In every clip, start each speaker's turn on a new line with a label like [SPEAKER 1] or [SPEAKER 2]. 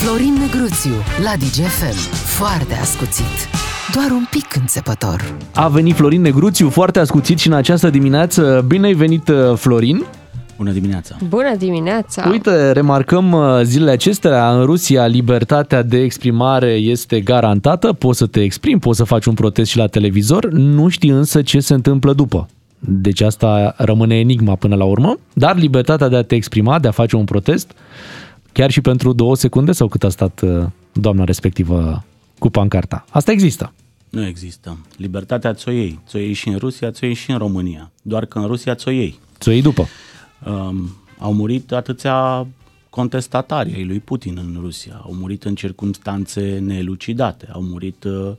[SPEAKER 1] Florin Negruțiu la DGFM. Foarte ascuțit. Doar un pic înțepător.
[SPEAKER 2] A venit Florin Negruțiu, foarte ascuțit și în această dimineață. Bine ai venit, uh, Florin!
[SPEAKER 3] Bună dimineața!
[SPEAKER 4] Bună dimineața!
[SPEAKER 2] Uite, remarcăm uh, zilele acestea, în Rusia libertatea de exprimare este garantată, poți să te exprimi, poți să faci un protest și la televizor, nu știi însă ce se întâmplă după. Deci asta rămâne enigma până la urmă, dar libertatea de a te exprima, de a face un protest, chiar și pentru două secunde sau cât a stat uh, doamna respectivă cu pancarta. Asta există.
[SPEAKER 3] Nu există. Libertatea ți-o iei. Ți-o iei și în Rusia, ți-o iei și în România. Doar că în Rusia ți-o iei.
[SPEAKER 2] Ți-o iei după.
[SPEAKER 3] Um, au murit atâția contestatari ai lui Putin în Rusia. Au murit în circunstanțe nelucidate. Au murit uh,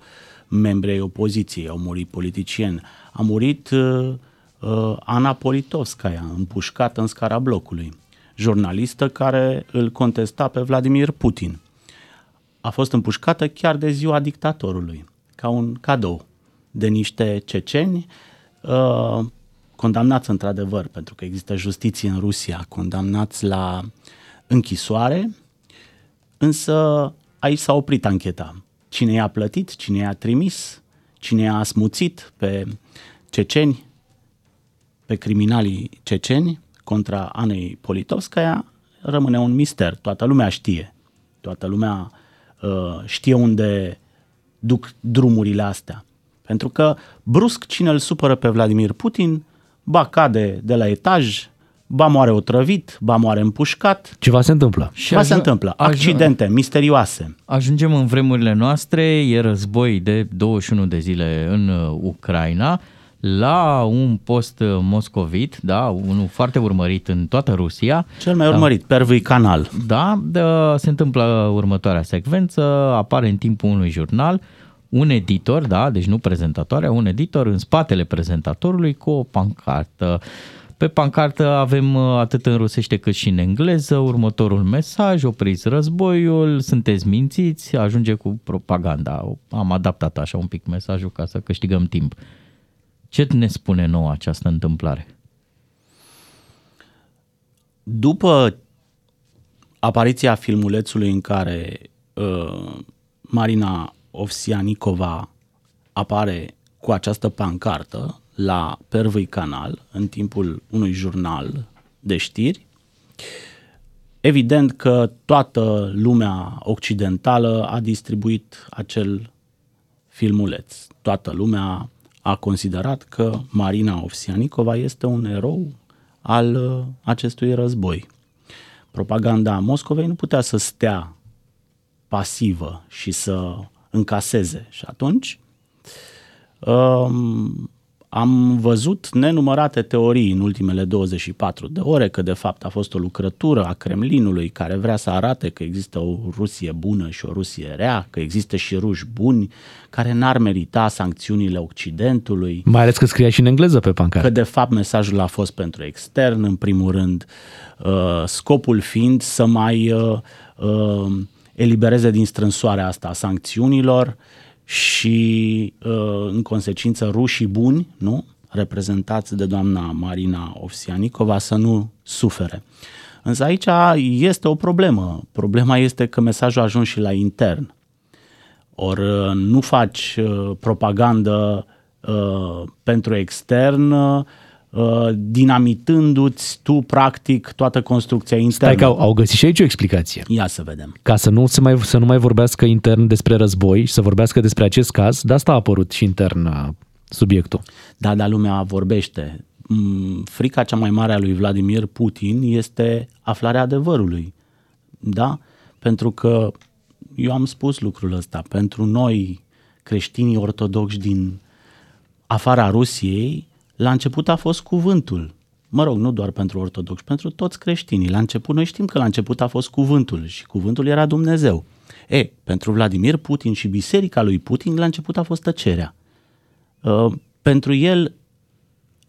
[SPEAKER 3] membri ai opoziției, au murit politicieni. A murit uh, uh, Ana Politovskaya, împușcată în scara blocului. Jurnalistă care îl contesta pe Vladimir Putin. A fost împușcată chiar de ziua dictatorului, ca un cadou de niște ceceni uh, condamnați într-adevăr, pentru că există justiție în Rusia, condamnați la închisoare, însă aici s-a oprit ancheta. Cine i-a plătit, cine i-a trimis, cine i-a smuțit pe ceceni, pe criminalii ceceni contra Anei Politovskaya, rămâne un mister. Toată lumea știe. Toată lumea uh, știe unde duc drumurile astea. Pentru că brusc cine îl supără pe Vladimir Putin ba cade de la etaj, ba moare otrăvit, ba moare împușcat.
[SPEAKER 2] Ceva se întâmplă.
[SPEAKER 3] Și Ceva aj- se întâmplă. Accidente aj- misterioase.
[SPEAKER 5] Ajungem în vremurile noastre, e război de 21 de zile în uh, Ucraina, la un post moscovit, da, unul foarte urmărit în toată Rusia.
[SPEAKER 3] Cel mai urmărit, da, Pervui Canal.
[SPEAKER 5] Da, da, se întâmplă următoarea secvență, apare în timpul unui jurnal, un editor, da, deci nu prezentatoarea, un editor în spatele prezentatorului cu o pancartă. Pe pancartă avem uh, atât în rusește cât și în engleză următorul mesaj, opriți războiul, sunteți mințiți, ajunge cu propaganda. Am adaptat așa un pic mesajul ca să câștigăm timp. Ce ne spune nouă această întâmplare?
[SPEAKER 3] După apariția filmulețului în care uh, Marina Ovsianicova apare cu această pancartă la Pervăi Canal în timpul unui jurnal de știri. Evident că toată lumea occidentală a distribuit acel filmuleț. Toată lumea a considerat că Marina Ovsianicova este un erou al uh, acestui război. Propaganda Moscovei nu putea să stea pasivă și să încaseze. Și atunci um, am văzut nenumărate teorii în ultimele 24 de ore că de fapt a fost o lucrătură a Kremlinului care vrea să arate că există o Rusie bună și o Rusie rea, că există și ruși buni care n-ar merita sancțiunile Occidentului.
[SPEAKER 2] Mai ales că scria și în engleză pe pancartă.
[SPEAKER 3] Că de fapt mesajul a fost pentru extern în primul rând, uh, scopul fiind să mai uh, uh, elibereze din strânsoarea asta a sancțiunilor și uh, în consecință rușii buni, nu? reprezentați de doamna Marina Ovsianicova să nu sufere. Însă aici este o problemă. Problema este că mesajul a ajuns și la intern. Ori uh, nu faci uh, propagandă pentru extern, Uh, dinamitându-ți tu practic toată construcția internă.
[SPEAKER 2] Stai că au, au găsit și aici o explicație.
[SPEAKER 3] Ia să vedem.
[SPEAKER 2] Ca să nu, se mai, să nu mai vorbească intern despre război și să vorbească despre acest caz, de asta a apărut și intern uh, subiectul.
[SPEAKER 3] Da, dar lumea vorbește. Mm, frica cea mai mare a lui Vladimir Putin este aflarea adevărului. Da? Pentru că eu am spus lucrul ăsta. Pentru noi, creștinii ortodoxi din afara Rusiei, la început a fost cuvântul. Mă rog, nu doar pentru ortodoxi, pentru toți creștinii. La început, noi știm că la început a fost cuvântul și cuvântul era Dumnezeu. E, pentru Vladimir Putin și biserica lui Putin, la început a fost tăcerea. Uh, pentru el,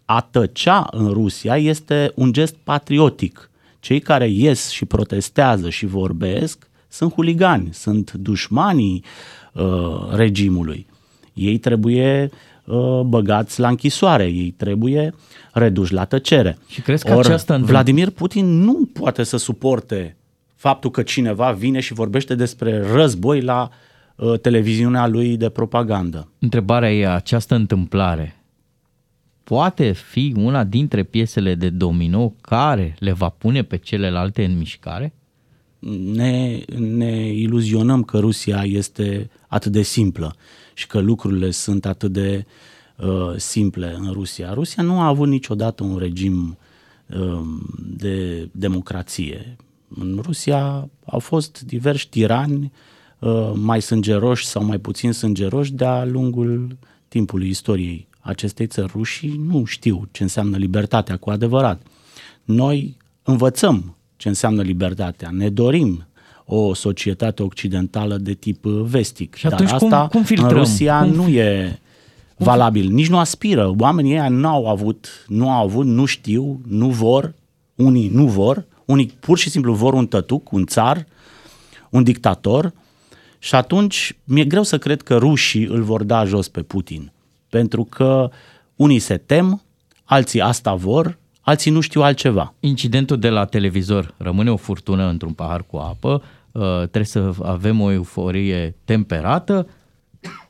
[SPEAKER 3] a tăcea în Rusia este un gest patriotic. Cei care ies și protestează și vorbesc sunt huligani, sunt dușmanii uh, regimului. Ei trebuie uh, Uh, băgați la închisoare, ei trebuie reduși la tăcere.
[SPEAKER 5] Și crezi că Or, această
[SPEAKER 3] Vladimir Putin nu poate să suporte faptul că cineva vine și vorbește despre război la uh, televiziunea lui de propagandă.
[SPEAKER 5] Întrebarea e, această întâmplare poate fi una dintre piesele de domino care le va pune pe celelalte în mișcare?
[SPEAKER 3] Ne, ne iluzionăm că Rusia este atât de simplă și că lucrurile sunt atât de uh, simple în Rusia. Rusia nu a avut niciodată un regim uh, de democrație. În Rusia au fost diversi tirani uh, mai sângeroși sau mai puțin sângeroși de-a lungul timpului istoriei acestei țări. Rușii nu știu ce înseamnă libertatea cu adevărat. Noi învățăm ce înseamnă libertatea, ne dorim o societate occidentală de tip vestic.
[SPEAKER 5] Și atunci
[SPEAKER 3] Dar asta
[SPEAKER 5] cum, cum filtrăm?
[SPEAKER 3] în Rusia
[SPEAKER 5] cum...
[SPEAKER 3] nu e valabil, nici nu aspiră. Oamenii ăia nu au avut, nu au avut, nu știu, nu vor, unii nu vor, unii pur și simplu vor un tătuc, un țar, un dictator și atunci mi-e greu să cred că rușii îl vor da jos pe Putin pentru că unii se tem, alții asta vor, alții nu știu altceva.
[SPEAKER 5] Incidentul de la televizor rămâne o furtună într-un pahar cu apă, uh, trebuie să avem o euforie temperată.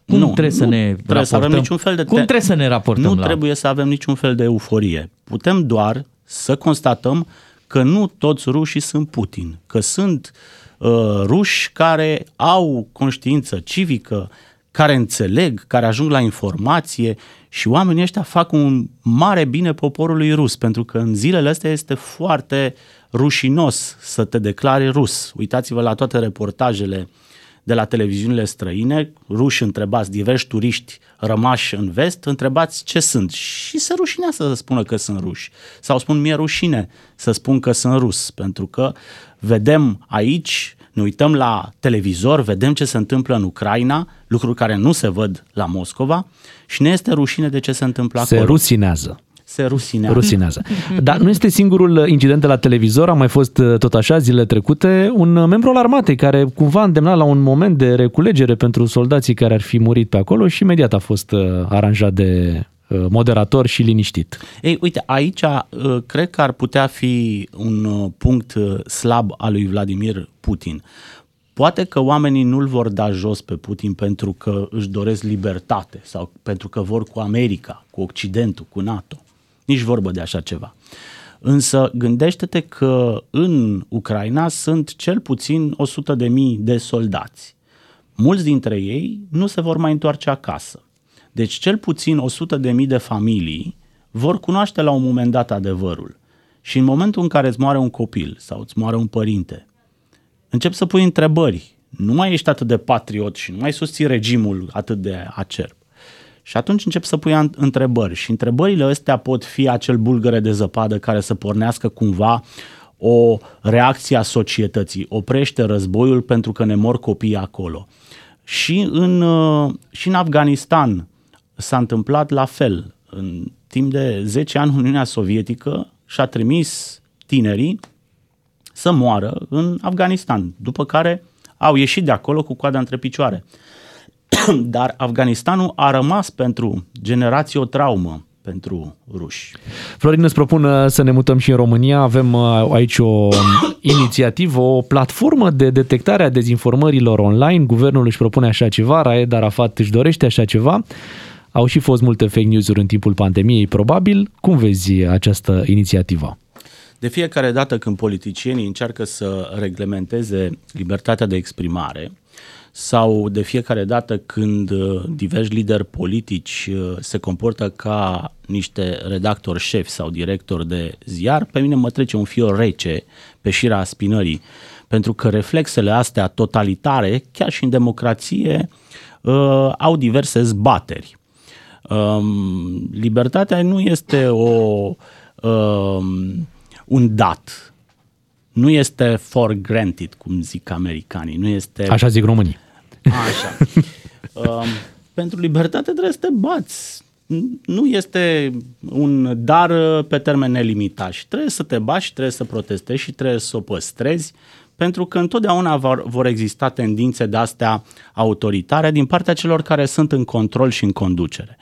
[SPEAKER 5] Cum
[SPEAKER 3] nu,
[SPEAKER 5] trebuie
[SPEAKER 3] nu
[SPEAKER 5] să ne
[SPEAKER 3] trebuie
[SPEAKER 5] raportăm?
[SPEAKER 3] Să avem niciun fel de
[SPEAKER 5] Cum trebuie să ne raportăm
[SPEAKER 3] Nu
[SPEAKER 5] la...
[SPEAKER 3] trebuie să avem niciun fel de euforie. Putem doar să constatăm că nu toți rușii sunt Putin, că sunt uh, ruși care au conștiință civică, care înțeleg, care ajung la informație și oamenii ăștia fac un mare bine poporului rus, pentru că în zilele astea este foarte rușinos să te declare rus. Uitați-vă la toate reportajele de la televiziunile străine, ruși întrebați, diversi turiști rămași în vest, întrebați ce sunt și se rușinează să spună că sunt ruși. Sau spun mie rușine să spun că sunt rus, pentru că vedem aici ne uităm la televizor, vedem ce se întâmplă în Ucraina, lucruri care nu se văd la Moscova și ne este rușine de ce se întâmplă
[SPEAKER 2] se
[SPEAKER 3] acolo.
[SPEAKER 2] Se rusinează.
[SPEAKER 3] Se rusinează.
[SPEAKER 2] rusinează. Dar nu este singurul incident de la televizor, a mai fost uh, tot așa zilele trecute, un membru al armatei care cumva îndemna la un moment de reculegere pentru soldații care ar fi murit pe acolo și imediat a fost uh, aranjat de uh, moderator și liniștit.
[SPEAKER 3] Ei, uite, aici cred că ar putea fi un punct slab al lui Vladimir Putin. Poate că oamenii nu-l vor da jos pe Putin pentru că își doresc libertate sau pentru că vor cu America, cu Occidentul, cu NATO. Nici vorbă de așa ceva. Însă gândește-te că în Ucraina sunt cel puțin 100 de mii de soldați. Mulți dintre ei nu se vor mai întoarce acasă. Deci cel puțin 100 de mii de familii vor cunoaște la un moment dat adevărul. Și în momentul în care îți moare un copil sau îți moare un părinte, încep să pui întrebări. Nu mai ești atât de patriot și nu mai susții regimul atât de acerb. Și atunci încep să pui întrebări și întrebările astea pot fi acel bulgăre de zăpadă care să pornească cumva o reacție a societății. Oprește războiul pentru că ne mor copiii acolo. Și în, și în Afganistan s-a întâmplat la fel. În timp de 10 ani Uniunea Sovietică și-a trimis tinerii să moară în Afganistan, după care au ieșit de acolo cu coada între picioare. Dar Afganistanul a rămas pentru generații o traumă pentru ruși.
[SPEAKER 2] Florin îți propun uh, să ne mutăm și în România. Avem uh, aici o inițiativă, o platformă de detectare a dezinformărilor online. Guvernul își propune așa ceva, Raed Arafat își dorește așa ceva. Au și fost multe fake news-uri în timpul pandemiei, probabil. Cum vezi această inițiativă?
[SPEAKER 3] De fiecare dată când politicienii încearcă să reglementeze libertatea de exprimare sau de fiecare dată când uh, diversi lideri politici uh, se comportă ca niște redactori șefi sau directori de ziar, pe mine mă trece un fior rece pe șira spinării, pentru că reflexele astea totalitare, chiar și în democrație, uh, au diverse zbateri. Um, libertatea nu este o um, un dat. Nu este for granted, cum zic americanii. Nu este...
[SPEAKER 2] Așa zic românii.
[SPEAKER 3] Așa. um, pentru libertate trebuie să te bați. Nu este un dar pe termen nelimitat și trebuie să te bați și trebuie să protestezi și trebuie să o păstrezi pentru că întotdeauna vor, vor exista tendințe de astea autoritare din partea celor care sunt în control și în conducere.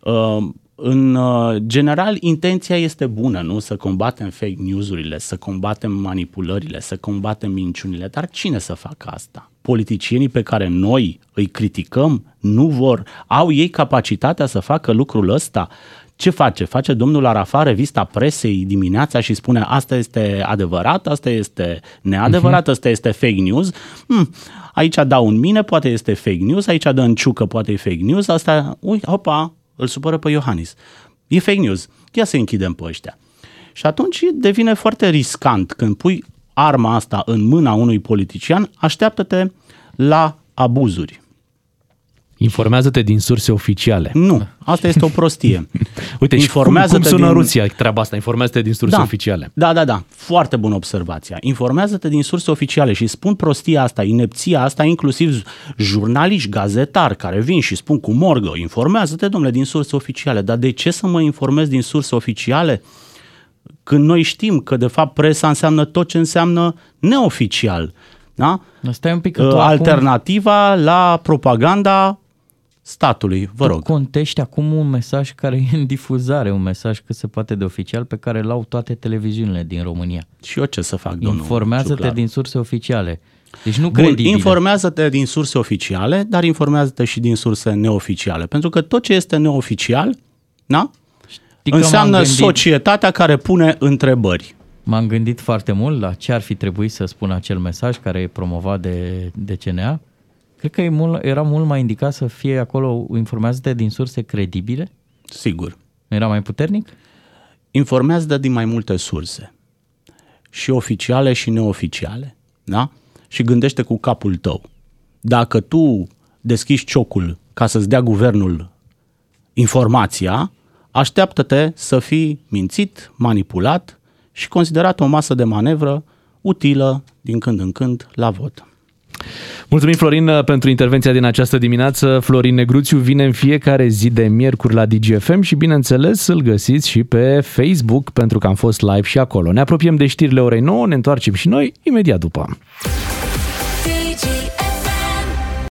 [SPEAKER 3] Uh, în uh, general, intenția este bună, nu? Să combatem fake news-urile, să combatem manipulările, să combatem minciunile. Dar cine să facă asta? Politicienii pe care noi îi criticăm nu vor, au ei capacitatea să facă lucrul ăsta? Ce face? Face domnul Arafat revista presei dimineața și spune asta este adevărat, asta este neadevărat, uh-huh. asta este fake news. Hmm, aici dau un mine, poate este fake news, aici dă în ciucă, poate e fake news, asta, ui, opa, îl supără pe Iohannis. E fake news, ia să închidem pe ăștia. Și atunci devine foarte riscant când pui arma asta în mâna unui politician, așteaptă-te la abuzuri.
[SPEAKER 2] Informează-te din surse oficiale.
[SPEAKER 3] Nu, asta este o prostie.
[SPEAKER 2] Uite, Informează-te cum, cum sună din... Rusia treaba asta? Informează-te din surse
[SPEAKER 3] da,
[SPEAKER 2] oficiale.
[SPEAKER 3] Da, da, da. Foarte bună observația. Informează-te din surse oficiale și spun prostia asta, inepția asta, inclusiv jurnaliști, gazetari care vin și spun cu morgă, informează-te, domnule, din surse oficiale. Dar de ce să mă informez din surse oficiale? Când noi știm că, de fapt, presa înseamnă tot ce înseamnă neoficial. Da?
[SPEAKER 5] Stai un pic, că
[SPEAKER 3] Alternativa acum... la propaganda statului. Vă tu rog.
[SPEAKER 5] contești acum un mesaj care e în difuzare, un mesaj cât se poate de oficial pe care l-au toate televiziunile din România.
[SPEAKER 3] Și eu ce să fac, domnul
[SPEAKER 5] Informează-te Ciuclar. din surse oficiale. Deci nu Bun, credibile.
[SPEAKER 3] informează-te din surse oficiale, dar informează-te și din surse neoficiale. Pentru că tot ce este neoficial, da? Știi înseamnă gândit, societatea care pune întrebări.
[SPEAKER 5] M-am gândit foarte mult la ce ar fi trebuit să spun acel mesaj care e promovat de, de CNA Cred că e mult, era mult mai indicat să fie acolo informează din surse credibile?
[SPEAKER 3] Sigur.
[SPEAKER 5] Era mai puternic?
[SPEAKER 3] Informează din mai multe surse. Și oficiale și neoficiale. Da? Și gândește cu capul tău. Dacă tu deschizi ciocul ca să-ți dea guvernul informația, așteaptă-te să fii mințit, manipulat și considerat o masă de manevră utilă din când în când la vot.
[SPEAKER 2] Mulțumim, Florin, pentru intervenția din această dimineață. Florin Negruțiu vine în fiecare zi de miercuri la DGFM și, bineînțeles, îl găsiți și pe Facebook, pentru că am fost live și acolo. Ne apropiem de știrile orei 9, ne întoarcem și noi imediat după.